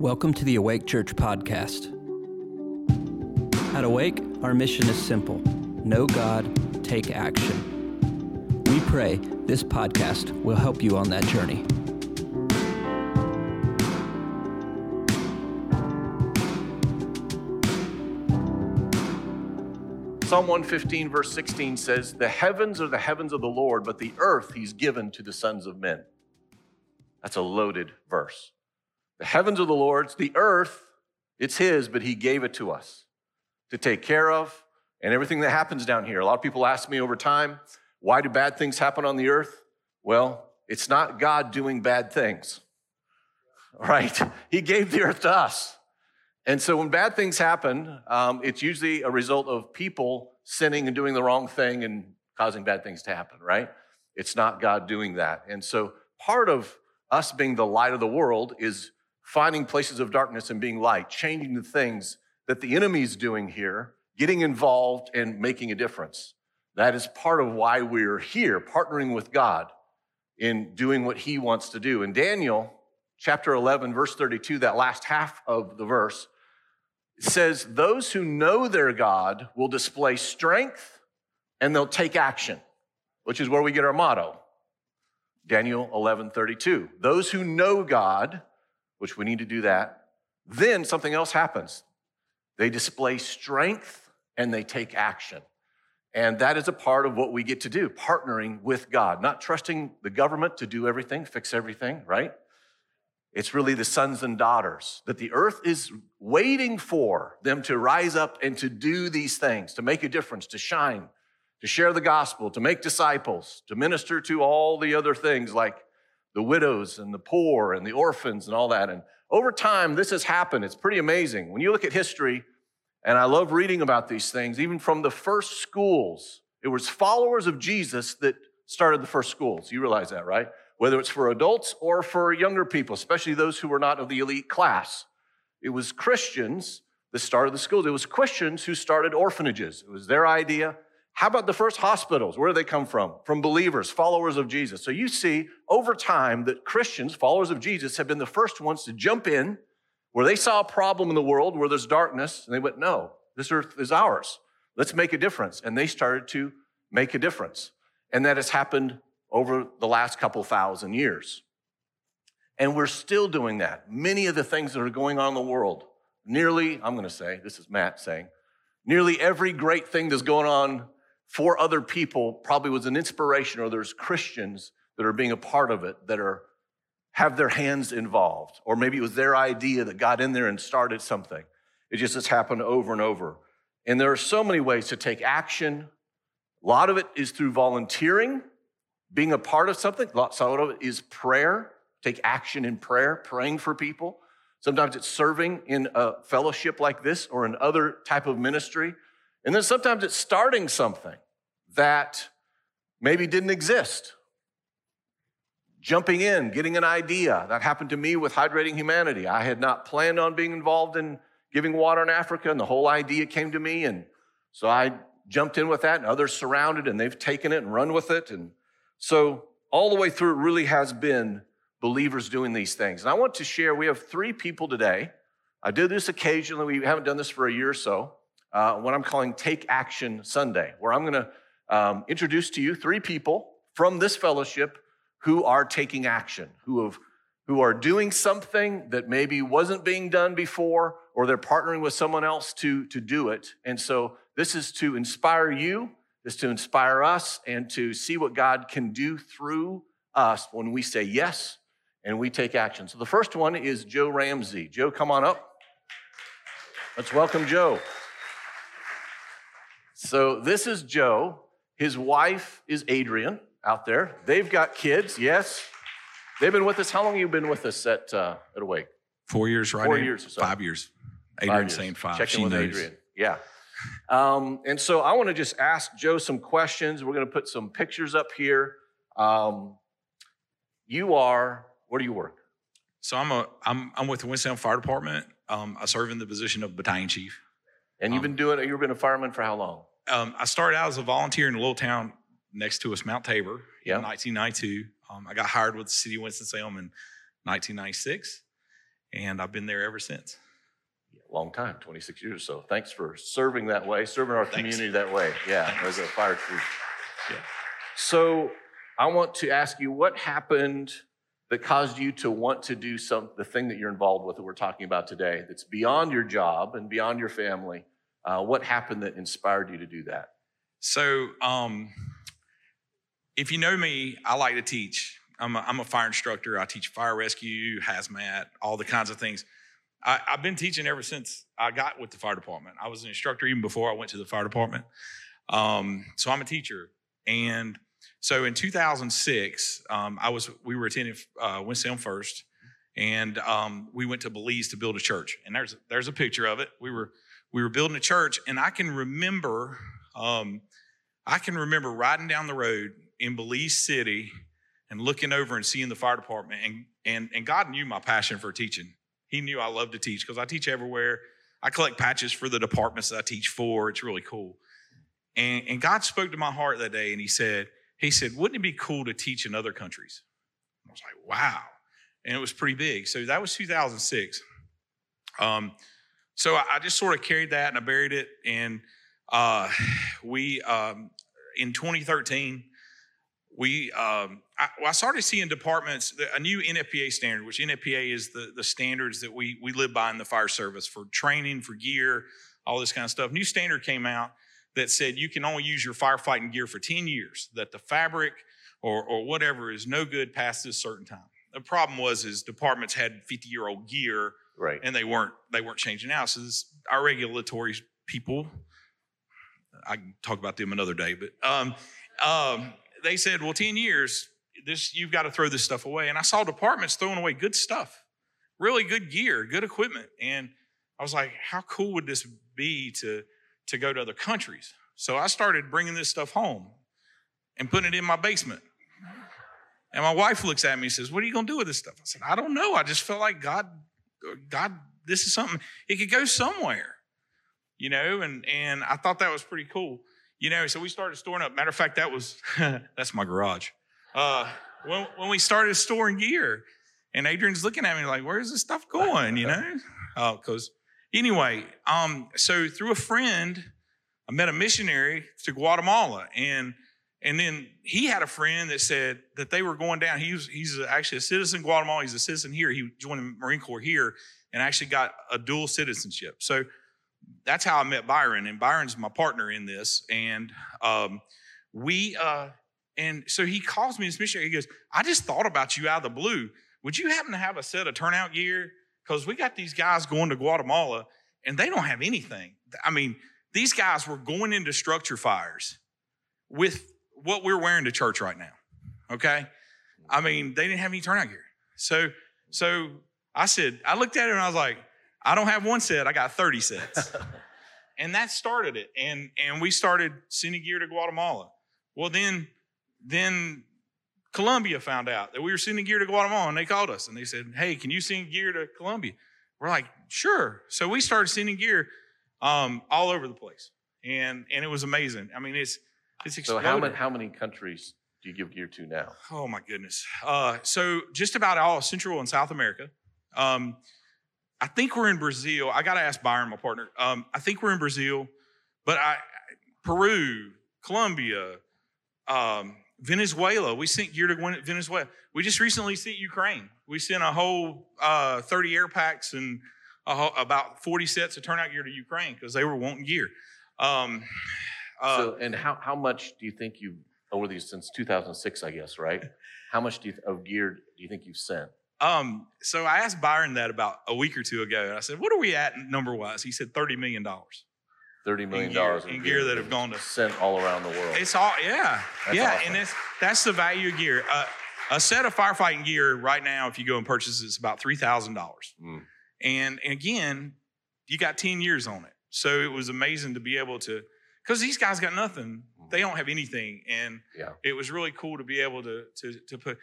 Welcome to the Awake Church podcast. At Awake, our mission is simple know God, take action. We pray this podcast will help you on that journey. Psalm 115, verse 16 says, The heavens are the heavens of the Lord, but the earth he's given to the sons of men. That's a loaded verse. The heavens are the Lord's, the earth, it's his, but he gave it to us to take care of and everything that happens down here. A lot of people ask me over time, why do bad things happen on the earth? Well, it's not God doing bad things, right? He gave the earth to us. And so when bad things happen, um, it's usually a result of people sinning and doing the wrong thing and causing bad things to happen, right? It's not God doing that. And so part of us being the light of the world is finding places of darkness and being light, changing the things that the enemy's doing here, getting involved and making a difference. That is part of why we're here, partnering with God in doing what he wants to do. In Daniel chapter 11, verse 32, that last half of the verse, says, Those who know their God will display strength and they'll take action, which is where we get our motto. Daniel 11, 32. Those who know God, which we need to do that, then something else happens. They display strength and they take action. And that is a part of what we get to do, partnering with God, not trusting the government to do everything, fix everything, right? It's really the sons and daughters that the earth is waiting for them to rise up and to do these things, to make a difference, to shine, to share the gospel, to make disciples, to minister to all the other things like the widows and the poor and the orphans and all that. And over time, this has happened. It's pretty amazing. When you look at history, and I love reading about these things, even from the first schools, it was followers of Jesus that started the first schools. You realize that, right? whether it's for adults or for younger people, especially those who were not of the elite class. It was Christians that started the schools. It was Christians who started orphanages. It was their idea. How about the first hospitals? Where do they come from? From believers, followers of Jesus. So you see over time that Christians, followers of Jesus, have been the first ones to jump in where they saw a problem in the world where there's darkness, and they went, No, this earth is ours. Let's make a difference. And they started to make a difference. And that has happened over the last couple thousand years. And we're still doing that. Many of the things that are going on in the world, nearly, I'm going to say, this is Matt saying, nearly every great thing that's going on for other people probably was an inspiration or there's Christians that are being a part of it that are have their hands involved or maybe it was their idea that got in there and started something. It just has happened over and over. And there are so many ways to take action. A lot of it is through volunteering being a part of something. Some of it is prayer. Take action in prayer, praying for people. Sometimes it's serving in a fellowship like this or in other type of ministry. And then sometimes it's starting something that maybe didn't exist. Jumping in, getting an idea. That happened to me with Hydrating Humanity. I had not planned on being involved in giving water in Africa, and the whole idea came to me. And so I jumped in with that, and others surrounded, and they've taken it and run with it. And so, all the way through, it really has been believers doing these things. And I want to share, we have three people today. I do this occasionally. We haven't done this for a year or so. Uh, what I'm calling Take Action Sunday, where I'm going to um, introduce to you three people from this fellowship who are taking action, who have who are doing something that maybe wasn't being done before, or they're partnering with someone else to, to do it. And so this is to inspire you is to inspire us and to see what God can do through us when we say yes and we take action. So the first one is Joe Ramsey. Joe, come on up. Let's welcome Joe. So this is Joe. His wife is Adrian out there. They've got kids, yes. They've been with us. How long have you been with us at, uh, at Awake? Four years, right? Four years or so. Five years. Adrian Five years. saying five. Checking she with knows. Adrian. Yeah. Um, and so I want to just ask Joe some questions. We're going to put some pictures up here. Um, you are, where do you work? So I'm a I'm I'm with the Winston Fire Department. Um, I serve in the position of battalion chief. And you've Um, been doing, you've been a fireman for how long? Um, I started out as a volunteer in a little town next to us, Mount Tabor, Yeah. in 1992. Um, I got hired with the city of Winston Salem in 1996, and I've been there ever since. Long time, 26 years. So thanks for serving that way, serving our Thanks. community that way. Yeah, as a fire chief. Yeah. So I want to ask you what happened that caused you to want to do some the thing that you're involved with that we're talking about today that's beyond your job and beyond your family. Uh, what happened that inspired you to do that? So, um, if you know me, I like to teach. I'm a, I'm a fire instructor. I teach fire rescue, hazmat, all the kinds of things. I, I've been teaching ever since I got with the fire department. I was an instructor even before I went to the fire department. Um, so I'm a teacher. And so in 2006, um, I was we were attending uh, Winston First, and um, we went to Belize to build a church. And there's there's a picture of it. We were we were building a church, and I can remember um, I can remember riding down the road in Belize City and looking over and seeing the fire department, and and and God knew my passion for teaching. He knew I loved to teach because I teach everywhere. I collect patches for the departments that I teach for. It's really cool. And, and God spoke to my heart that day, and He said, He said, wouldn't it be cool to teach in other countries? I was like, wow. And it was pretty big. So that was 2006. Um, so I, just sort of carried that and I buried it. And uh, we, um, in 2013, we, um, I, well, I started seeing departments, a new NFPA standard, which NFPA is the, the standards that we, we live by in the fire service for training, for gear, all this kind of stuff. New standard came out that said you can only use your firefighting gear for 10 years, that the fabric or, or whatever is no good past this certain time. The problem was is departments had 50 year old gear Right. and they weren't they weren't changing out. So this, our regulatory people, I can talk about them another day, but um, um, they said, well, 10 years, this you've got to throw this stuff away. And I saw departments throwing away good stuff, really good gear, good equipment. And I was like, how cool would this be to, to go to other countries? So I started bringing this stuff home and putting it in my basement. And my wife looks at me and says, What are you going to do with this stuff? I said, I don't know. I just felt like God, God, this is something, it could go somewhere, you know? And, and I thought that was pretty cool, you know? So we started storing up. Matter of fact, that was, that's my garage. Uh, when, when we started storing gear, and Adrian's looking at me like, Where's this stuff going, you know? Oh, because anyway, um, so through a friend, I met a missionary to Guatemala, and and then he had a friend that said that they were going down. He was he's actually a citizen of Guatemala. He's a citizen here. He joined the Marine Corps here and actually got a dual citizenship. So that's how I met Byron, and Byron's my partner in this. And um, we uh, and so he calls me this missionary. He goes, "I just thought about you out of the blue. Would you happen to have a set of turnout gear? Because we got these guys going to Guatemala, and they don't have anything. I mean." These guys were going into structure fires with what we're wearing to church right now. Okay. I mean, they didn't have any turnout gear. So, so I said, I looked at it and I was like, I don't have one set, I got 30 sets. and that started it. And and we started sending gear to Guatemala. Well, then, then Colombia found out that we were sending gear to Guatemala and they called us and they said, Hey, can you send gear to Colombia? We're like, sure. So we started sending gear um, all over the place. And and it was amazing. I mean, it's it's So how many how many countries do you give gear to now? Oh my goodness. Uh, so just about all Central and South America. Um, I think we're in Brazil. I got to ask Byron, my partner. Um, I think we're in Brazil, but I, Peru, Colombia, um, Venezuela. We sent gear to Venezuela. We just recently sent Ukraine. We sent a whole uh, 30 air packs and a whole, about 40 sets of turnout gear to Ukraine because they were wanting gear. Um, uh, so and how how much do you think you over these since 2006, I guess, right? How much do you of gear do you think you've sent? Um, so I asked Byron that about a week or two ago, and I said, "What are we at number wise?" He said, 30 million dollars Thirty million gear- dollars in gear that have gone to- sent all around the world. It's all yeah, That's yeah, awesome. and it's that's the value of gear. Uh, a set of firefighting gear right now, if you go and purchase it, it's about three thousand dollars. Mm. And, and again, you got ten years on it, so it was amazing to be able to, because these guys got nothing, they don't have anything, and Yeah. it was really cool to be able to to to put.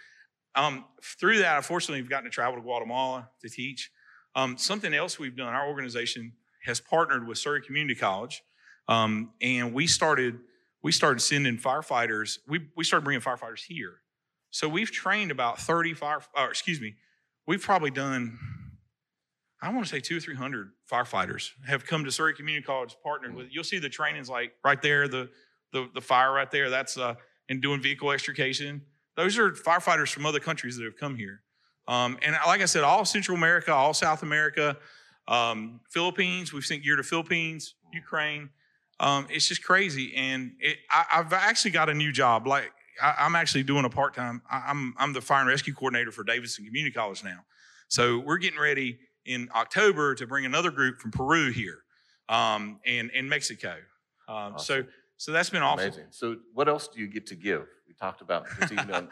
Um, through that, unfortunately, we've gotten to travel to Guatemala to teach. Um, something else we've done, our organization has partnered with Surry Community College, um, and we started we started sending firefighters. We we started bringing firefighters here, so we've trained about thirty fire. Or excuse me, we've probably done I want to say two or three hundred firefighters have come to Surry Community College, partnered with. You'll see the trainings like right there, the the the fire right there. That's uh, and doing vehicle extrication. Those are firefighters from other countries that have come here. Um, and like I said, all Central America, all South America, um, Philippines. We've sent gear to Philippines, Ukraine. Um, it's just crazy. And it, I, have actually got a new job. Like I, am actually doing a part time. I'm I'm the fire and rescue coordinator for Davidson Community College now. So we're getting ready in October to bring another group from Peru here um, and and Mexico. Um, awesome. So so that's been awesome. Amazing. So what else do you get to give? We talked about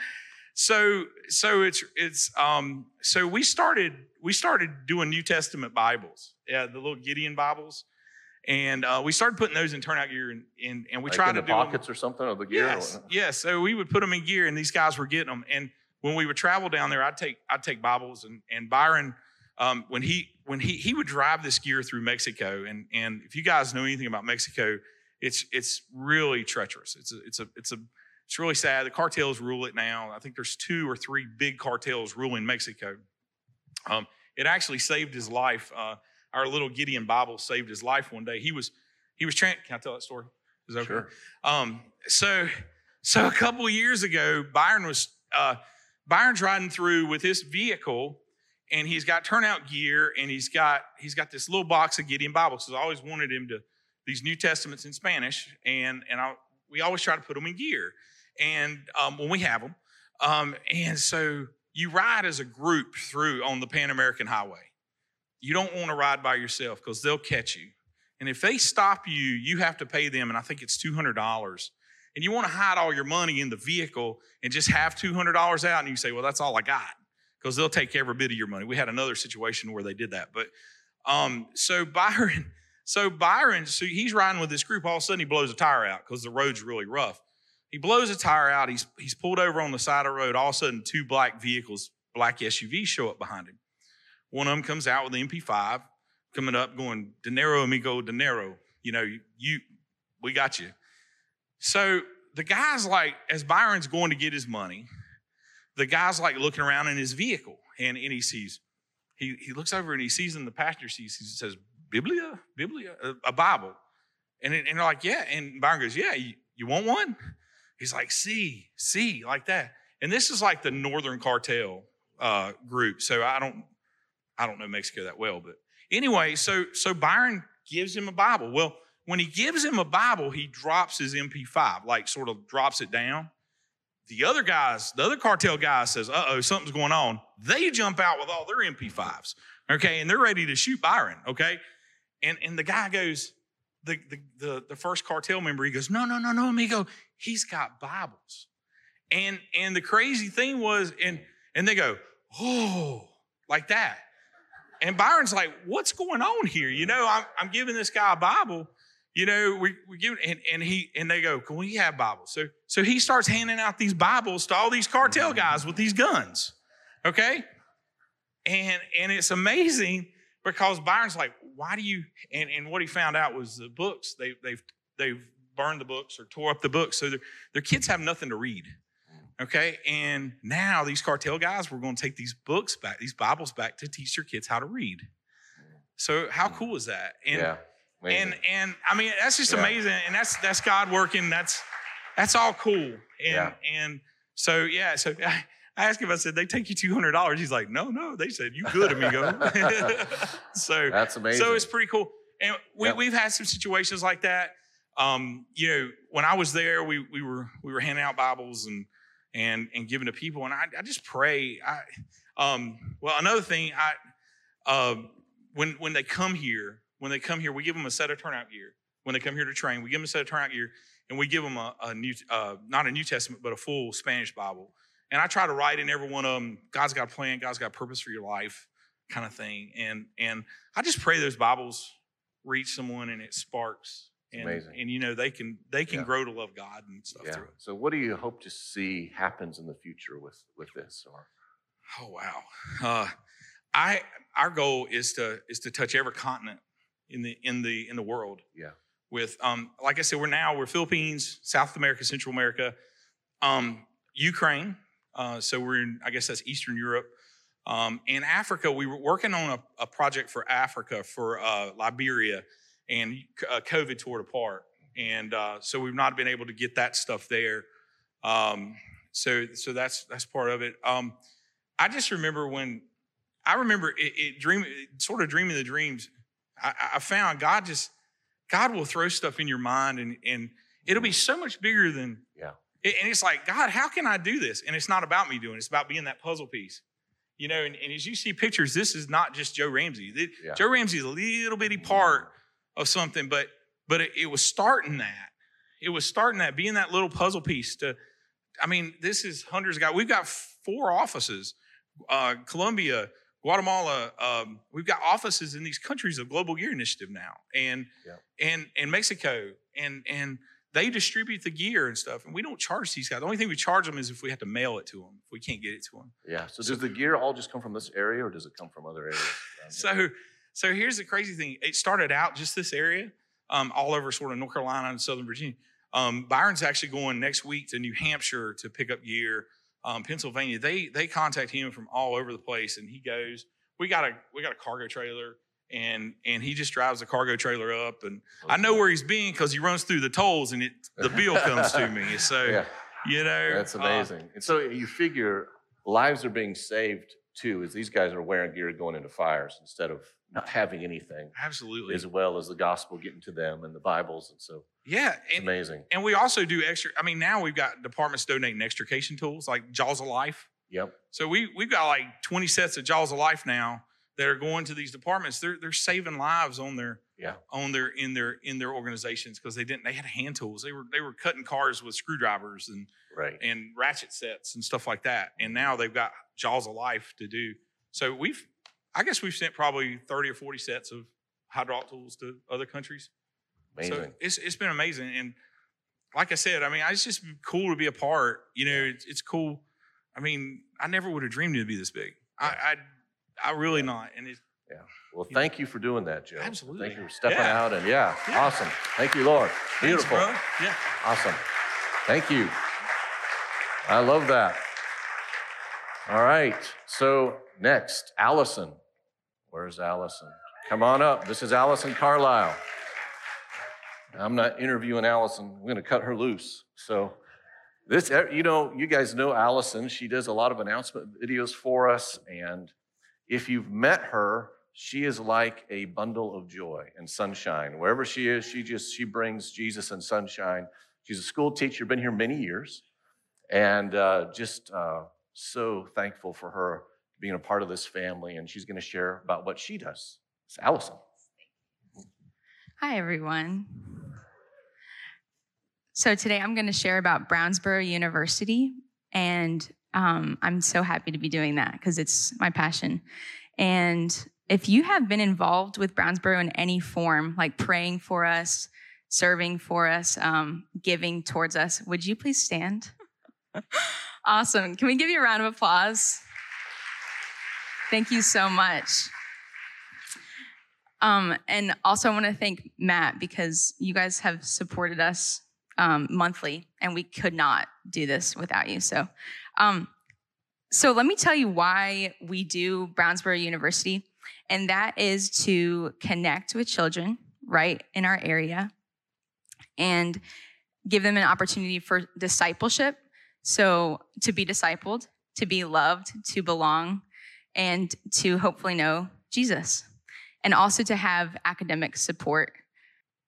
so so it's it's um so we started we started doing New Testament Bibles. Yeah, the little Gideon Bibles. And uh, we started putting those in turnout gear, and and, and we like tried to do pockets them. or something of the gear. Yes, yes. So we would put them in gear, and these guys were getting them. And when we would travel down there, I'd take I'd take Bibles, and and Byron, um, when he when he he would drive this gear through Mexico, and and if you guys know anything about Mexico, it's it's really treacherous. It's a it's a it's a it's really sad. The cartels rule it now. I think there's two or three big cartels ruling Mexico. Um, it actually saved his life. Uh, our little Gideon Bible saved his life one day. He was he was trying. Can I tell that story? Is that okay? Sure. Um, so so a couple of years ago, Byron was uh, Byron's riding through with his vehicle, and he's got turnout gear, and he's got he's got this little box of Gideon Bibles. So I always wanted him to these New Testaments in Spanish, and and I, we always try to put them in gear, and um, when we have them, um, and so you ride as a group through on the Pan American Highway. You don't want to ride by yourself because they'll catch you. And if they stop you, you have to pay them, and I think it's $200. And you want to hide all your money in the vehicle and just have $200 out, and you say, well, that's all I got because they'll take every bit of your money. We had another situation where they did that. But um, so Byron, so Byron, so he's riding with this group. All of a sudden, he blows a tire out because the road's really rough. He blows a tire out. He's, he's pulled over on the side of the road. All of a sudden, two black vehicles, black SUVs show up behind him. One of them comes out with the MP5 coming up going, dinero, amigo, dinero. You know, you, you we got you. So the guy's like, as Byron's going to get his money, the guy's like looking around in his vehicle and, and he sees, he, he looks over and he sees in the passenger seat, he says, Biblia, Biblia, a, a Bible. And, and they're like, yeah. And Byron goes, yeah, you, you want one? He's like, see, see, like that. And this is like the Northern Cartel uh, group. So I don't, I don't know Mexico that well, but anyway, so so Byron gives him a Bible. Well, when he gives him a Bible, he drops his MP5, like sort of drops it down. The other guys, the other cartel guy says, uh oh, something's going on. They jump out with all their MP5s, okay, and they're ready to shoot Byron, okay? And, and the guy goes, the, the, the, the first cartel member, he goes, no, no, no, no, amigo, he's got Bibles. And, and the crazy thing was, and, and they go, oh, like that. And Byron's like, what's going on here? You know, I'm, I'm giving this guy a Bible. You know, we, we give and, and he and they go, Can we have Bibles? So so he starts handing out these Bibles to all these cartel guys with these guns. Okay? And and it's amazing because Byron's like, why do you and, and what he found out was the books, they they've they've burned the books or tore up the books. So their, their kids have nothing to read. Okay. And now these cartel guys, we're going to take these books back, these Bibles back to teach their kids how to read. So how hmm. cool is that? And, yeah. And and I mean that's just yeah. amazing. And that's that's God working. That's that's all cool. And yeah. and so yeah, so I, I asked him, I said, they take you two hundred dollars. He's like, no, no. They said, you good, amigo. so that's amazing. So it's pretty cool. And we, yep. we've had some situations like that. Um, you know, when I was there, we we were we were handing out Bibles and and and giving to people. And I, I just pray. I um, well, another thing, I uh, when when they come here, when they come here, we give them a set of turnout gear. When they come here to train, we give them a set of turnout gear, and we give them a, a new, uh, not a New Testament, but a full Spanish Bible. And I try to write in every one of them, God's got a plan, God's got a purpose for your life, kind of thing. And and I just pray those Bibles reach someone and it sparks and, amazing. And you know they can they can yeah. grow to love God and stuff yeah. through it. So what do you hope to see happens in the future with with this? Or oh wow, uh, I our goal is to is to touch every continent in the in the in the world. Yeah. With um like I said, we're now we're Philippines, South America, Central America, um, Ukraine. Uh, so we're in I guess that's Eastern Europe. Um, in Africa, we were working on a, a project for Africa for uh, Liberia, and uh, COVID tore it apart, and uh, so we've not been able to get that stuff there. Um, so so that's that's part of it. Um, I just remember when I remember it, it dream sort of dreaming the dreams. I, I found God just God will throw stuff in your mind and and it'll be so much bigger than Yeah. And it's like God, how can I do this? And it's not about me doing. it. It's about being that puzzle piece. You know, and, and as you see pictures, this is not just Joe Ramsey. The- Yeah. Joe Ramsey is a little bitty part of something, but but it, it was starting that. It was starting that, being that little puzzle piece to. I mean, this is hundreds of guys. We've got four offices: uh, Colombia, Guatemala. Um, we've got offices in these countries of Global Gear Initiative now, and Yeah. and and Mexico, and and they distribute the gear and stuff. And we don't charge these guys. The only thing we charge them is if we have to mail it to them. If we can't get it to them. Yeah. So does the gear all just come from this area or does it come from other areas? So, so here's the crazy thing. It started out just this area, um, all over sort of North Carolina and Southern Virginia. Um, Byron's actually going next week to New Hampshire to pick up gear. Um, Pennsylvania, they they contact him from all over the place, and he goes. We got a we got a cargo trailer, and and he just drives the cargo trailer up, and I know where he's been because he runs through the tolls, and it the bill comes to me. So yeah, you know, that's uh, amazing. and so you figure lives are being saved too, is these guys are wearing gear going into fires instead of not having anything, absolutely, as well as the gospel getting to them and the Bibles. And so yeah, and, amazing. And we also do extra. I mean, now we've got departments donating extrication tools like Jaws of Life. Yep. So we we've got like 20 sets of Jaws of Life now that are going to these departments. They're they're saving lives on their Yeah. on their in their in their organizations because they didn't they had hand tools. They were they were cutting cars with screwdrivers and Right. and ratchet sets and stuff like that. And now they've got Jaws of Life to do. So we've I guess we've sent probably 30 or 40 sets of hydraulic tools to other countries. Amazing. So it's it's been amazing, and like I said, I mean, it's just cool to be a part. You know, it's, it's cool. I mean, I never would have dreamed it'd be this big. I I, I really not, and it's yeah. well, thank you for doing that, Joe. Absolutely. Thank you for stepping Yeah. out and yeah, Yeah. awesome. Thank you, Lord. thanks, Beautiful. bro. Yeah. Awesome. Thank you. I love that. All right. So next, Allison. Where's Allison? Come on up. This is Allison Carlisle. I'm not interviewing Allison. I'm going to cut her loose. So this, you know, you guys know Allison. She does a lot of announcement videos for us. And if you've met her, she is like a bundle of joy and sunshine. Wherever she is, she just she brings Jesus and sunshine. She's a school teacher, been here many years, and uh, just uh, so thankful for her being a part of this family. And she's going to share about what she does. It's Allison. Hi, everyone. So, today I'm going to share about Brownsboro University, and um, I'm so happy to be doing that because it's my passion. And if you have been involved with Brownsboro in any form, like praying for us, serving for us, um, giving towards us, would you please stand? awesome. Can we give you a round of applause? Thank you so much. Um, and also, I want to thank Matt because you guys have supported us um, monthly, and we could not do this without you. So, um, so let me tell you why we do Brownsboro University, and that is to connect with children right in our area and give them an opportunity for discipleship. So, to be discipled, to be loved, to belong, and to hopefully know Jesus and also to have academic support.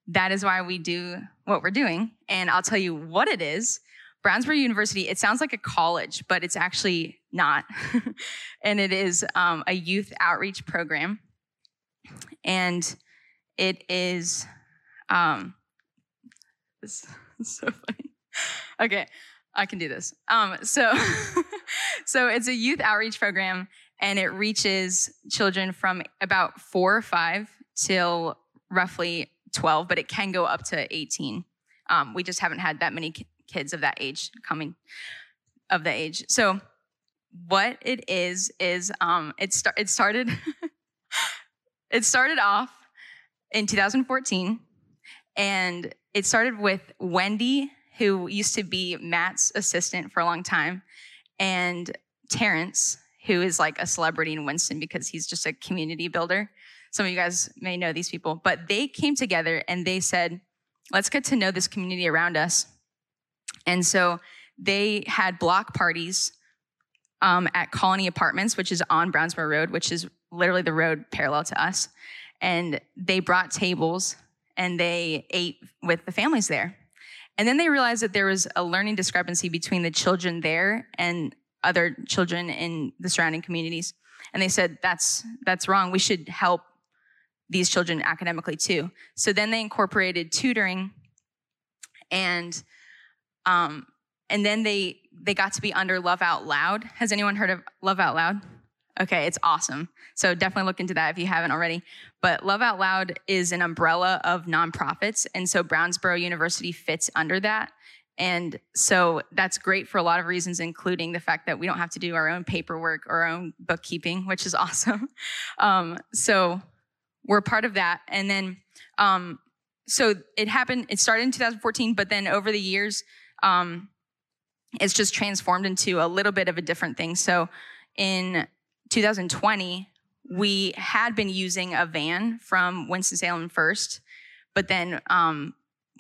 That is why we do what we're doing. And I'll tell you what it is. Brownsboro University, it sounds like a college, but it's actually not. and it is um, a youth outreach program. And it is, um, this is so funny. Okay, I can do this. Um, so, so it's a youth outreach program and it reaches children from about four or five till roughly 12, but it can go up to 18. Um, we just haven't had that many kids of that age coming of the age. So, what it is is um, it, it started it started off in 2014, and it started with Wendy, who used to be Matt's assistant for a long time, and Terrence, who is like a celebrity in Winston because he's just a community builder. Some of you guys may know these people, but they came together and they said, let's get to know this community around us. And so they had block parties um, at Colony Apartments, which is on Brownsboro Road, which is literally the road parallel to us. And they brought tables and they ate with the families there. And then they realized that there was a learning discrepancy between the children there and other children in the surrounding communities. And they said, that's, that's wrong. We should help these children academically too. So then they incorporated tutoring and, um, and then they, they got to be under Love Out Loud. Has anyone heard of Love Out Loud? Okay, it's awesome. So definitely look into that if you haven't already. But Love Out Loud is an umbrella of nonprofits. And so Brownsboro University fits under that. And so that's great for a lot of reasons, including the fact that we don't have to do our own paperwork or our own bookkeeping, which is awesome. Um, so we're part of that. And then, um, so it happened, it started in 2014, but then over the years, um, it's just transformed into a little bit of a different thing. So in 2020, we had been using a van from Winston-Salem first, but then um,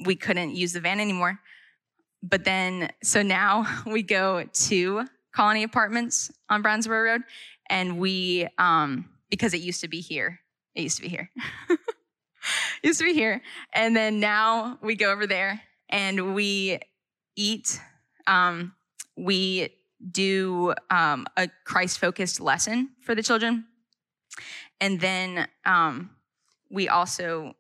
we couldn't use the van anymore. But then, so now we go to Colony Apartments on Brownsboro Road, and we, um, because it used to be here, it used to be here. used to be here. And then now we go over there and we eat. Um, we do um, a Christ focused lesson for the children. And then um, we also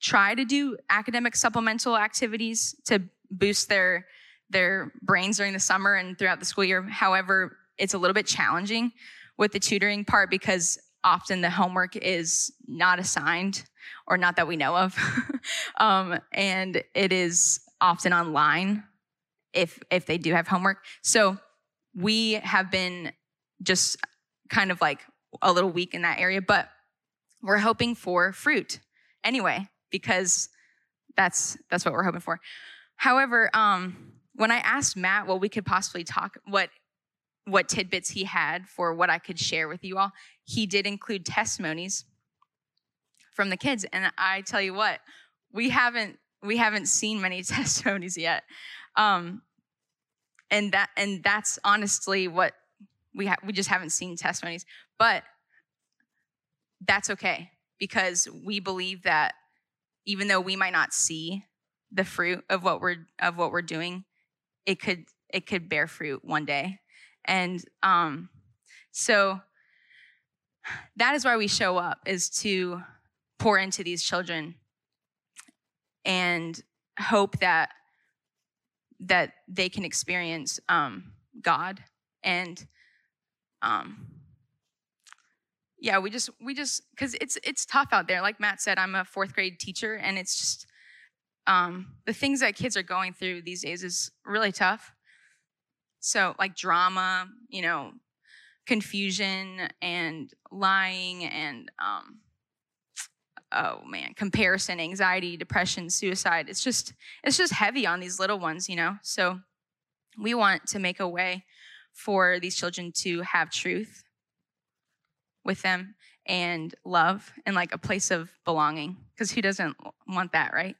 try to do academic supplemental activities to boost their their brains during the summer and throughout the school year. However, it's a little bit challenging with the tutoring part because often the homework is not assigned or not that we know of. um, and it is often online if if they do have homework. So we have been just kind of like a little weak in that area, but we're hoping for fruit anyway because that's that's what we're hoping for. However, um, when I asked Matt what we could possibly talk, what what tidbits he had for what I could share with you all, he did include testimonies from the kids, and I tell you what, we haven't we haven't seen many testimonies yet. Um, and that and that's honestly what we ha- we just haven't seen testimonies but that's okay because we believe that even though we might not see the fruit of what we're of what we're doing it could it could bear fruit one day. And um so that is why we show up is to pour into these children and hope that that they can experience um, God and um, yeah, we just we just because it's it's tough out there. Like Matt said, I'm a fourth grade teacher, and it's just um, the things that kids are going through these days is really tough. So like drama, you know, confusion and lying and um, oh man, comparison, anxiety, depression, suicide. It's just it's just heavy on these little ones, you know. So we want to make a way for these children to have truth with them and love and like a place of belonging because who doesn't want that, right?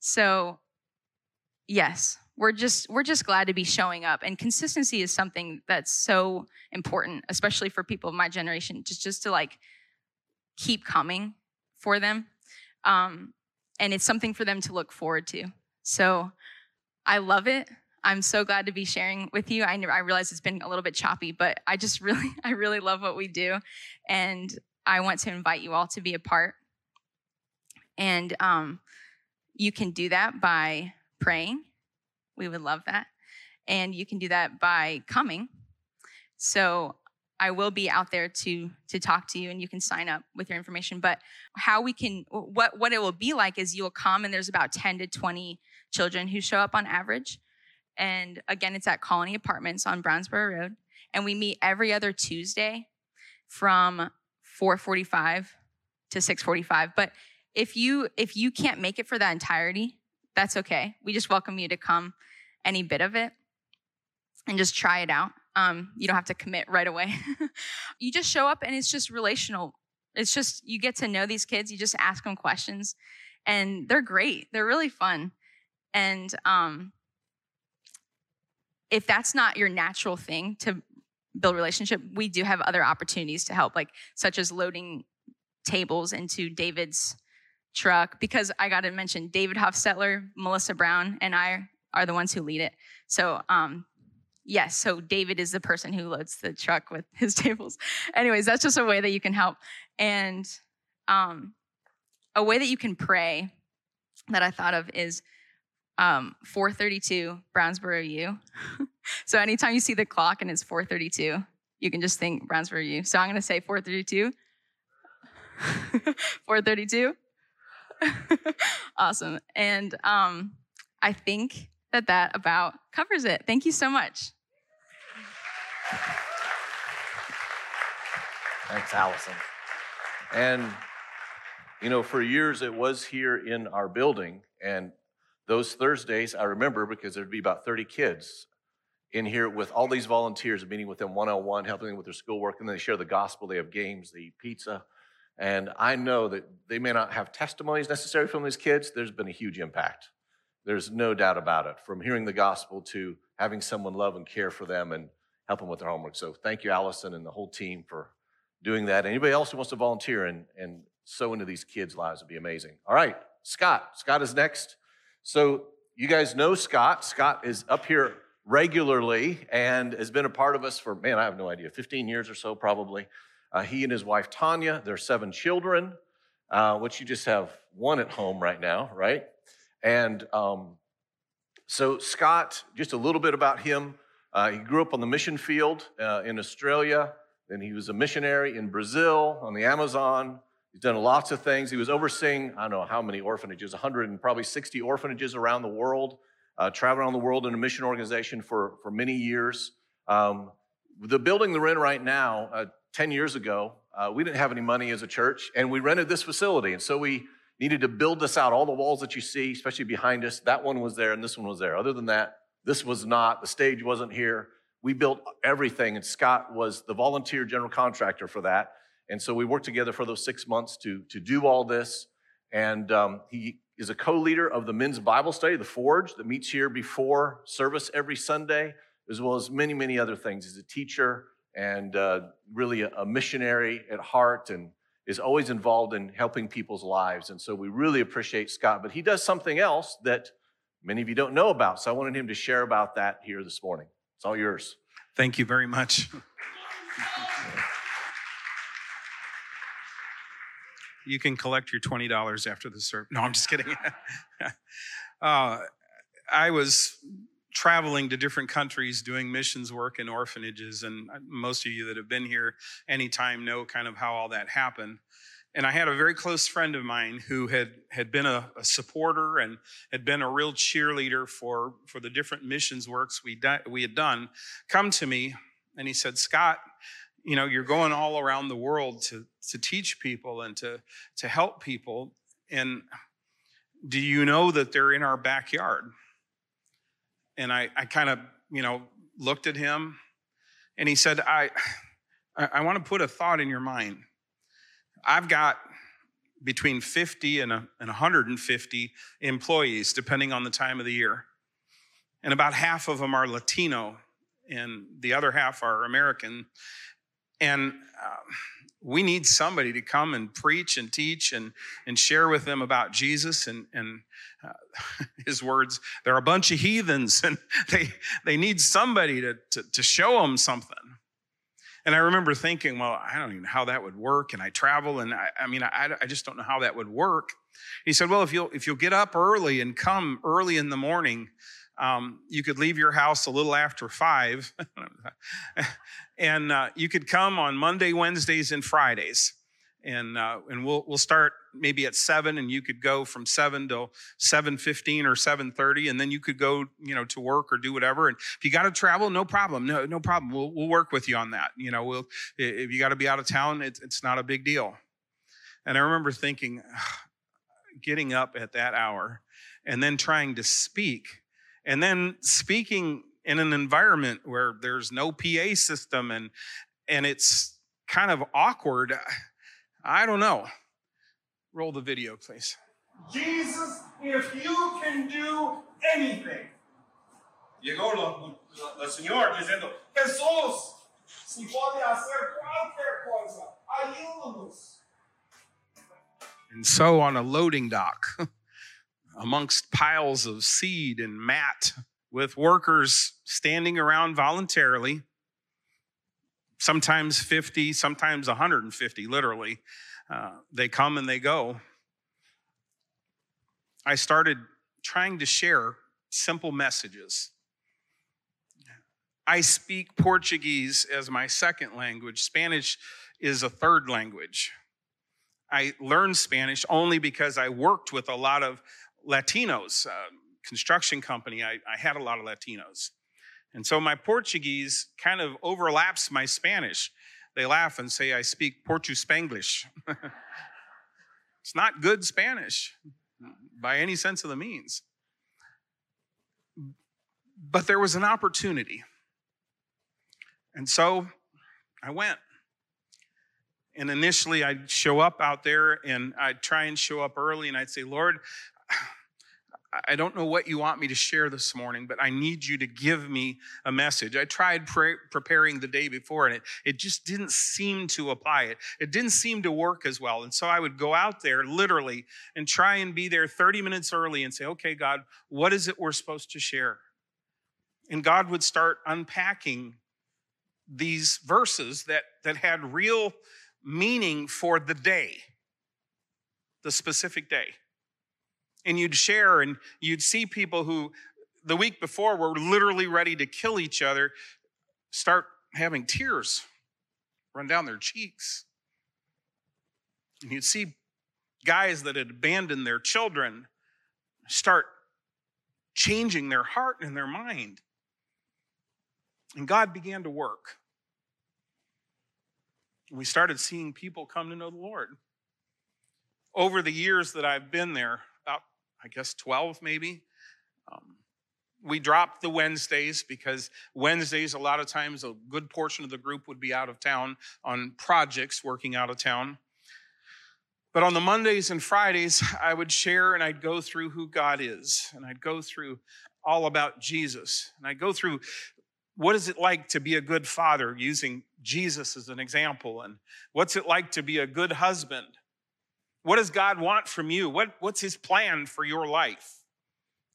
So yes, we're just we're just glad to be showing up and consistency is something that's so important especially for people of my generation just just to like keep coming for them. Um, and it's something for them to look forward to. So I love it. I'm so glad to be sharing with you. I, I realize it's been a little bit choppy, but I just really, I really love what we do. And I want to invite you all to be a part. And um, you can do that by praying. We would love that. And you can do that by coming. So I will be out there to to talk to you and you can sign up with your information. But how we can what what it will be like is you'll come and there's about 10 to 20 children who show up on average. And again, it's at Colony Apartments on Brownsboro Road. And we meet every other Tuesday from 445 to 645. But if you if you can't make it for that entirety, that's okay. We just welcome you to come any bit of it and just try it out. Um, you don't have to commit right away. you just show up and it's just relational. It's just you get to know these kids. You just ask them questions, and they're great. They're really fun. And um, if that's not your natural thing to build relationship, we do have other opportunities to help, like such as loading tables into David's truck. Because I got to mention, David Hofstetler, Melissa Brown, and I are the ones who lead it. So, um, yes, so David is the person who loads the truck with his tables. Anyways, that's just a way that you can help. And um, a way that you can pray that I thought of is um, 432 Brownsboro U. so anytime you see the clock and it's 432, you can just think Brownsboro U. So I'm going to say 432. 432. awesome. And um, I think that that about covers it. Thank you so much. Thanks, Allison. And, you know, for years it was here in our building. And those Thursdays, I remember because there'd be about 30 kids in here with all these volunteers, meeting with them one on one, helping them with their schoolwork. And then they share the gospel, they have games, they eat pizza. And I know that they may not have testimonies necessary from these kids. There's been a huge impact. There's no doubt about it. From hearing the gospel to having someone love and care for them and help them with their homework. So thank you, Allison, and the whole team for doing that. Anybody else who wants to volunteer and, and sow into these kids' lives would be amazing. All right, Scott. Scott is next. So you guys know Scott. Scott is up here regularly and has been a part of us for, man, I have no idea, 15 years or so probably. Uh, he and his wife, Tanya, their seven children, uh, which you just have one at home right now, right? And um, so, Scott, just a little bit about him. Uh, he grew up on the mission field uh, in Australia. and he was a missionary in Brazil on the Amazon. He's done lots of things. He was overseeing, I don't know how many orphanages, 100 and probably 60 orphanages around the world, uh, traveling around the world in a mission organization for, for many years. Um, the building they're in right now, uh, 10 years ago, uh, we didn't have any money as a church, and we rented this facility. And so we needed to build this out. All the walls that you see, especially behind us, that one was there and this one was there. Other than that, this was not. The stage wasn't here. We built everything, and Scott was the volunteer general contractor for that. And so we worked together for those six months to, to do all this. And um, he is a co leader of the men's Bible study, the Forge, that meets here before service every Sunday, as well as many, many other things. He's a teacher and uh, really a, a missionary at heart and is always involved in helping people's lives. And so we really appreciate Scott. But he does something else that many of you don't know about. So I wanted him to share about that here this morning. It's all yours. Thank you very much. you can collect your $20 after the service. No, I'm just kidding. uh, I was traveling to different countries doing missions work in orphanages and most of you that have been here anytime know kind of how all that happened and i had a very close friend of mine who had had been a, a supporter and had been a real cheerleader for for the different missions works we di- we had done. Come to me and he said scott you know you're going all around the world to to teach people and to to help people. And do you know that they're in our backyard? And I, I kind of, you know, looked at him and he said, I, I, I want to put a thought in your mind. I've got between 50 and, a, and 150 employees, depending on the time of the year. And about half of them are Latino, and the other half are American. And uh, we need somebody to come and preach and teach and, and share with them about Jesus and, and uh, his words. They're a bunch of heathens and they, they need somebody to, to, to show them something. And I remember thinking, well, I don't even know how that would work. And I travel and I, I mean, I, I just don't know how that would work. He said, well, if you'll, if you'll get up early and come early in the morning, um, you could leave your house a little after five, and uh, you could come on Monday, Wednesdays, and Fridays. And, uh, and we'll, we'll start maybe at seven and you could go from seven till 7.15 or 7.30 and then you could go you know to work or do whatever. And if you got to travel no problem. No no problem. We'll, we'll work with you on that. You know we'll if you got to be out of town it, it's not a big deal. And i remember thinking getting up at that hour and then trying to speak and then speaking in an environment where there's no PA system and and it's kind of awkward. I don't know. Roll the video, please. Jesus, if you can do anything. Llegó el Señor diciendo, Jesús, si puede hacer cualquier cosa, ayúdanos. And so on a loading dock, amongst piles of seed and mat, with workers standing around voluntarily, sometimes 50, sometimes 150, literally. Uh, they come and they go. I started trying to share simple messages. I speak Portuguese as my second language. Spanish is a third language. I learned Spanish only because I worked with a lot of Latinos. Uh, construction company, I, I had a lot of Latinos. And so my Portuguese kind of overlaps my Spanish. They laugh and say I speak Portuguese Spanglish. it's not good Spanish by any sense of the means. But there was an opportunity. And so I went. And initially, I'd show up out there and I'd try and show up early and I'd say, Lord, I don't know what you want me to share this morning, but I need you to give me a message. I tried pre- preparing the day before and it, it just didn't seem to apply it. It didn't seem to work as well. And so I would go out there literally and try and be there 30 minutes early and say, okay, God, what is it we're supposed to share? And God would start unpacking these verses that, that had real meaning for the day, the specific day and you'd share and you'd see people who the week before were literally ready to kill each other start having tears run down their cheeks. And you'd see guys that had abandoned their children start changing their heart and their mind. And God began to work. We started seeing people come to know the Lord. Over the years that I've been there, I guess 12 maybe. Um, we dropped the Wednesdays because Wednesdays, a lot of times, a good portion of the group would be out of town on projects working out of town. But on the Mondays and Fridays, I would share and I'd go through who God is, and I'd go through all about Jesus, and I'd go through what is it like to be a good father using Jesus as an example, and what's it like to be a good husband what does God want from you? What, what's his plan for your life?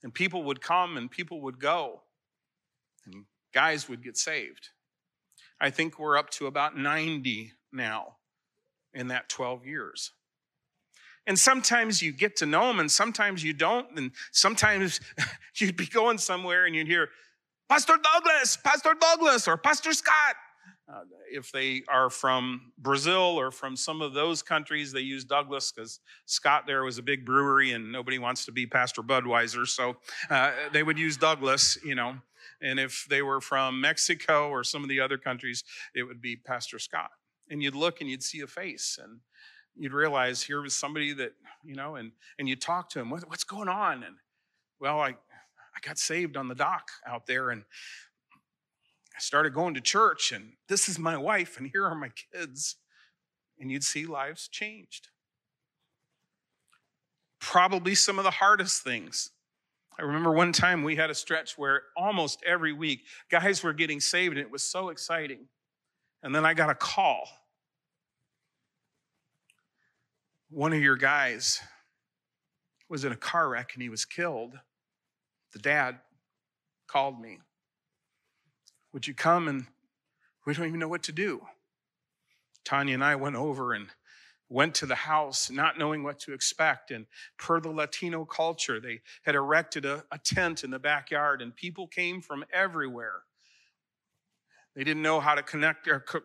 And people would come and people would go, and guys would get saved. I think we're up to about 90 now in that 12 years. And sometimes you get to know them, and sometimes you don't. And sometimes you'd be going somewhere and you'd hear, Pastor Douglas, Pastor Douglas, or Pastor Scott. Uh, if they are from Brazil or from some of those countries, they use Douglas because Scott there was a big brewery and nobody wants to be Pastor Budweiser. So uh, they would use Douglas, you know. And if they were from Mexico or some of the other countries, it would be Pastor Scott. And you'd look and you'd see a face and you'd realize here was somebody that, you know, and, and you talk to him, what, what's going on? And well, I, I got saved on the dock out there and started going to church, and this is my wife, and here are my kids. And you'd see lives changed. Probably some of the hardest things. I remember one time we had a stretch where almost every week guys were getting saved, and it was so exciting. And then I got a call. One of your guys was in a car wreck and he was killed. The dad called me would you come and we don't even know what to do? Tanya and I went over and went to the house not knowing what to expect. And per the Latino culture, they had erected a, a tent in the backyard, and people came from everywhere. They didn't know how to connect or co-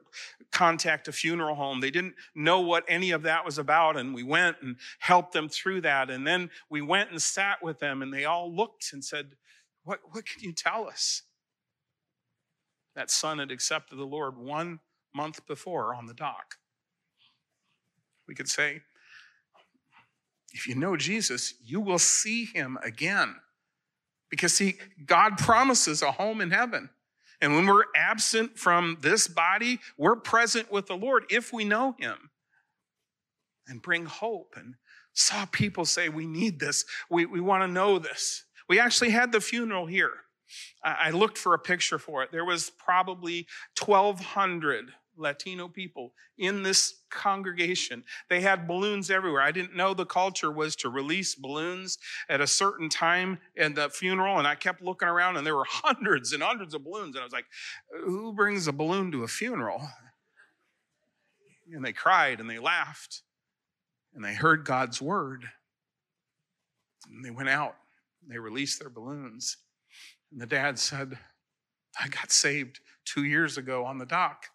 contact a funeral home. They didn't know what any of that was about. And we went and helped them through that. And then we went and sat with them, and they all looked and said, What, what can you tell us? That son had accepted the Lord one month before on the dock. We could say, if you know Jesus, you will see him again. Because, see, God promises a home in heaven. And when we're absent from this body, we're present with the Lord if we know Him and bring hope. And saw people say, We need this. We, we want to know this. We actually had the funeral here. I, looked for a picture for it. There was probably 1,200 Latino people in this congregation. They had balloons everywhere. I didn't know the culture was to release balloons at a certain time in the funeral. And I kept looking around and there were hundreds and hundreds of balloons. And I was like, who brings a balloon to a funeral? And they cried and they laughed and they heard God's word. And they went out. They released their balloons. And the dad said, I got saved two years ago on the dock.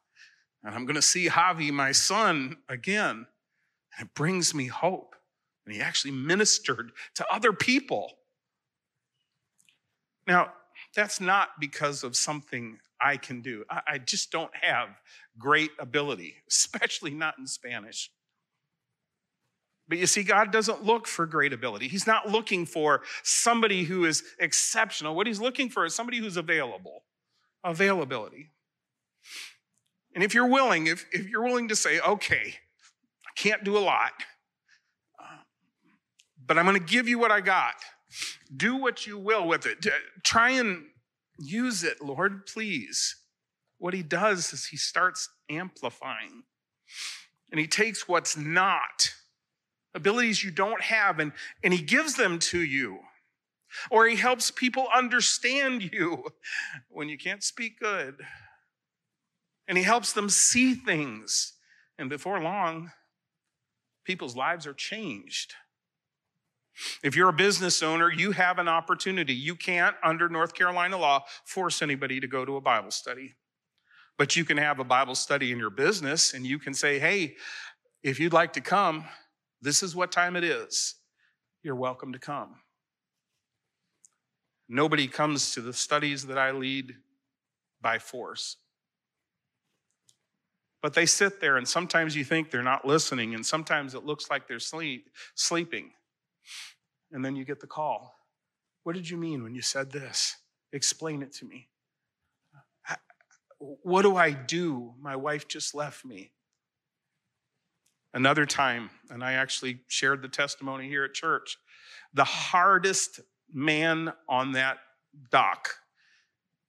And I'm going to see Javi, my son, again. And it brings me hope. And he actually ministered to other people. Now, that's not because of something I can do. I, I just don't have great ability, especially not in Spanish. But you see, God doesn't look for great ability. He's not looking for somebody who is exceptional. What He's looking for is somebody who's available. Availability. And if you're willing, if, if you're willing to say, okay, I can't do a lot, uh, but I'm going to give you what I got, do what you will with it. Try and use it, Lord, please. What he does is he starts amplifying. And he takes what's not, abilities you don't have, and, and he gives them to you. Or he helps people understand you when you can't speak good and he helps them see things. And before long, people's lives are changed. If you're a business owner, you have an opportunity. You can't, under North Carolina law, force anybody to go to a Bible study. But you can have a Bible study in your business and you can say, hey, if you'd like to come, this is what time it is. You're welcome to come. Nobody comes to the studies that I lead by force. But they sit there, and sometimes you think they're not listening, and sometimes it looks like they're sleep, sleeping. And then you get the call. What did you mean when you said this? Explain it to me. What do I do? My wife just left me. Another time, and I actually shared the testimony here at church, the hardest man on that dock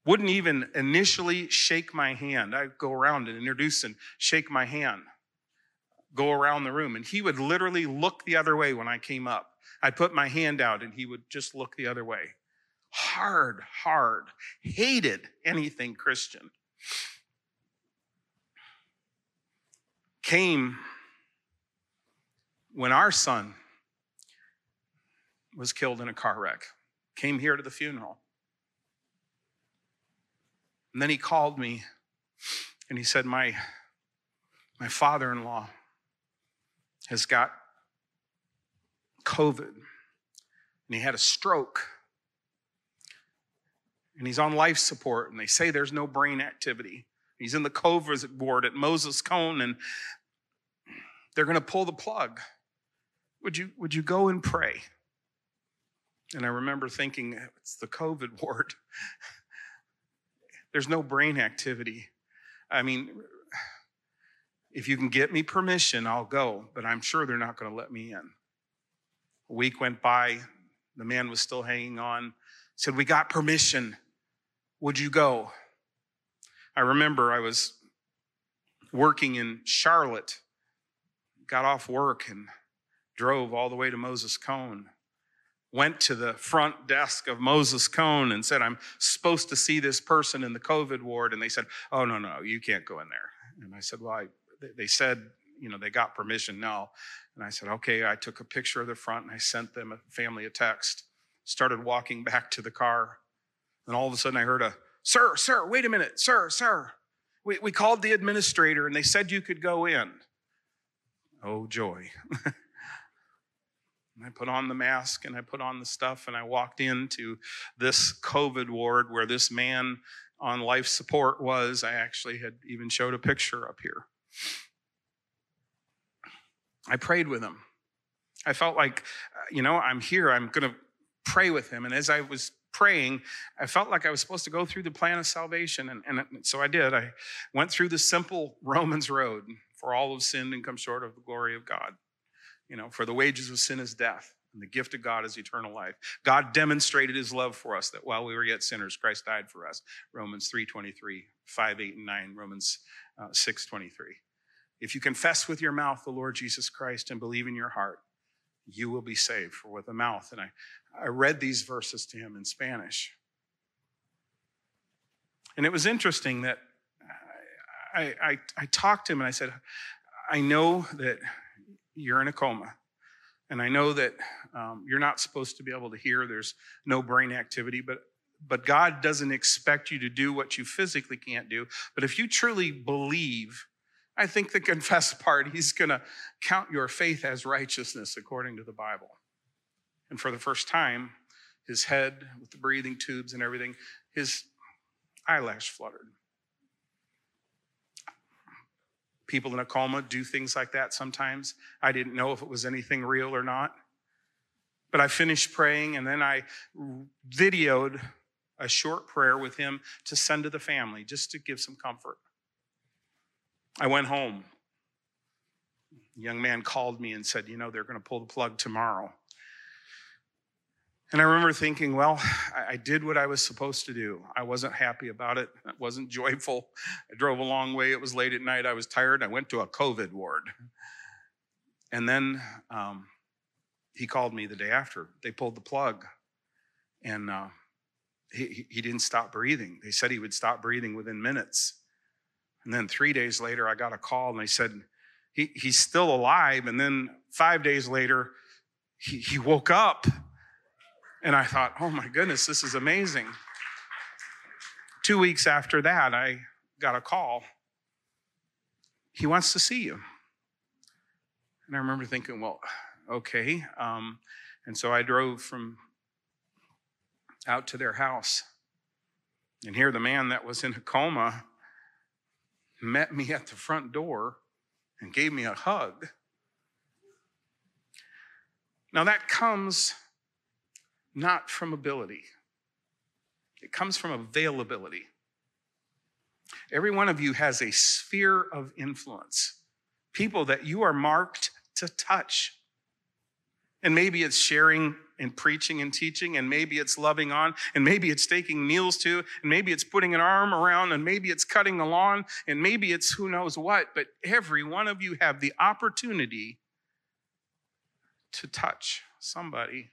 wouldn't even initially shake my hand. I'd go around and introduce and shake my hand, go around the room. And he would literally look the other way when I came up. I'd put my hand out and he would just look the other way. Hard, hard, hated anything Christian. Came when our son was killed in a car wreck, came here to the funeral. And then he called me and he said, My, my father in law has got COVID and he had a stroke and he's on life support and they say there's no brain activity. He's in the COVID ward at Moses Cone and they're going to pull the plug. Would you, would you go and pray? And I remember thinking, it's the COVID ward. There's no brain activity. I mean, if you can get me permission, I'll go, but I'm sure they're not going to let me in. A week went by. The man was still hanging on. Said, We got permission. Would you go? I remember I was working in Charlotte, got off work and drove all the way to Moses Cone went to the front desk of Moses Cone and said, I'm supposed to see this person in the COVID ward. And they said, Oh, no, no, you can't go in there. And I said, Well, I, they said, you know, they got permission now. And I said, Okay. I took a picture of the front and I sent them a family a text, started walking back to the car. And all of a sudden I heard a, Sir, sir, wait a minute, sir, sir. We, we called the administrator and they said you could go in. Oh, joy. And I put on the mask and I put on the stuff and I walked into this COVID ward where this man on life support was. I actually had even showed a picture up here. I prayed with him. I felt like, uh, you know, I'm here, I'm going to pray with him. And as I was praying, I felt like I was supposed to go through the plan of salvation. And, and so I did. I went through the simple Romans road. For all have sinned and come short of the glory of God. You know, for the wages of sin is death, and the gift of God is eternal life. God demonstrated his love for us that while we were yet sinners, Christ died for us. Romans 3 23, 5, 8, and 9, Romans uh, 6 23. If you confess with your mouth the Lord Jesus Christ and believe in your heart, you will be saved. For with the mouth, and I, I read these verses to him in Spanish. And it was interesting that I, I, I talked to him and I said, I know that you're in a coma. And I know that um, you're not supposed to be able to hear. There's no brain activity, but but God doesn't expect you to do what you physically can't do. But if you truly believe, I think the confess part, He's going to count your faith as righteousness according to the Bible. And for the first time, his head with the breathing tubes and everything, his eyelash fluttered. People in a coma do things like that sometimes. I didn't know if it was anything real or not. But I finished praying and then I videoed a short prayer with him to send to the family just to give some comfort. I went home. Young man called me and said, You know, they're going to pull the plug tomorrow. And I remember thinking, well, I did what I was supposed to do. I wasn't happy about it. I wasn't joyful. I drove a long way. It was late at night. I was tired. I went to a COVID ward. And then um, he called me the day after. They pulled the plug. And uh, he, he didn't stop breathing. They said he would stop breathing within minutes. And then three days later, I got a call and they said, he, he's still alive. And then five days later, he, he woke up and I thought, oh my goodness, this is amazing. Two weeks after that, I got a call. He wants to see you. And I remember thinking, well, okay. Um, and so I drove from out to their house. And here, the man that was in a coma met me at the front door and gave me a hug. Now, that comes not from ability, it comes from availability. Every one of you has a sphere of influence, people that you are marked to touch. And maybe it's sharing and preaching and teaching, and maybe it's loving on, and maybe it's taking meals to, and maybe it's putting an arm around, and maybe it's cutting the lawn, and maybe it's who knows what. But every one of you have the opportunity to touch somebody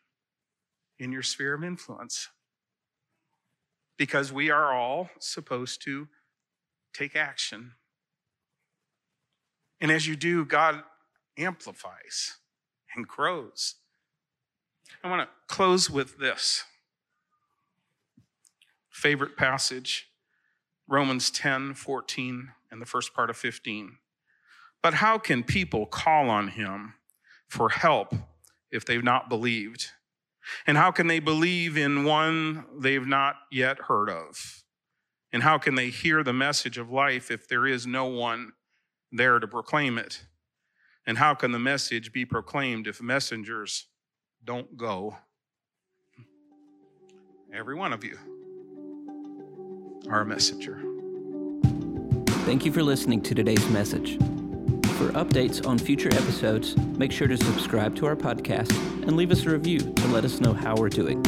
in your sphere of influence. Because we are all supposed to take action. And as you do, God amplifies and grows. I want to close with this favorite passage Romans 10 14 and the first part of 15. But how can people call on him for help if they've not believed? And how can they believe in one they've not yet heard of? And how can they hear the message of life if there is no one there to proclaim it? And how can the message be proclaimed if messengers don't go? Every one of you are a messenger. Thank you for listening to today's message. For updates on future episodes, make sure to subscribe to our podcast and leave us a review to let us know how we're doing.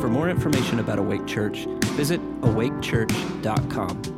For more information about Awake Church, visit awakechurch.com.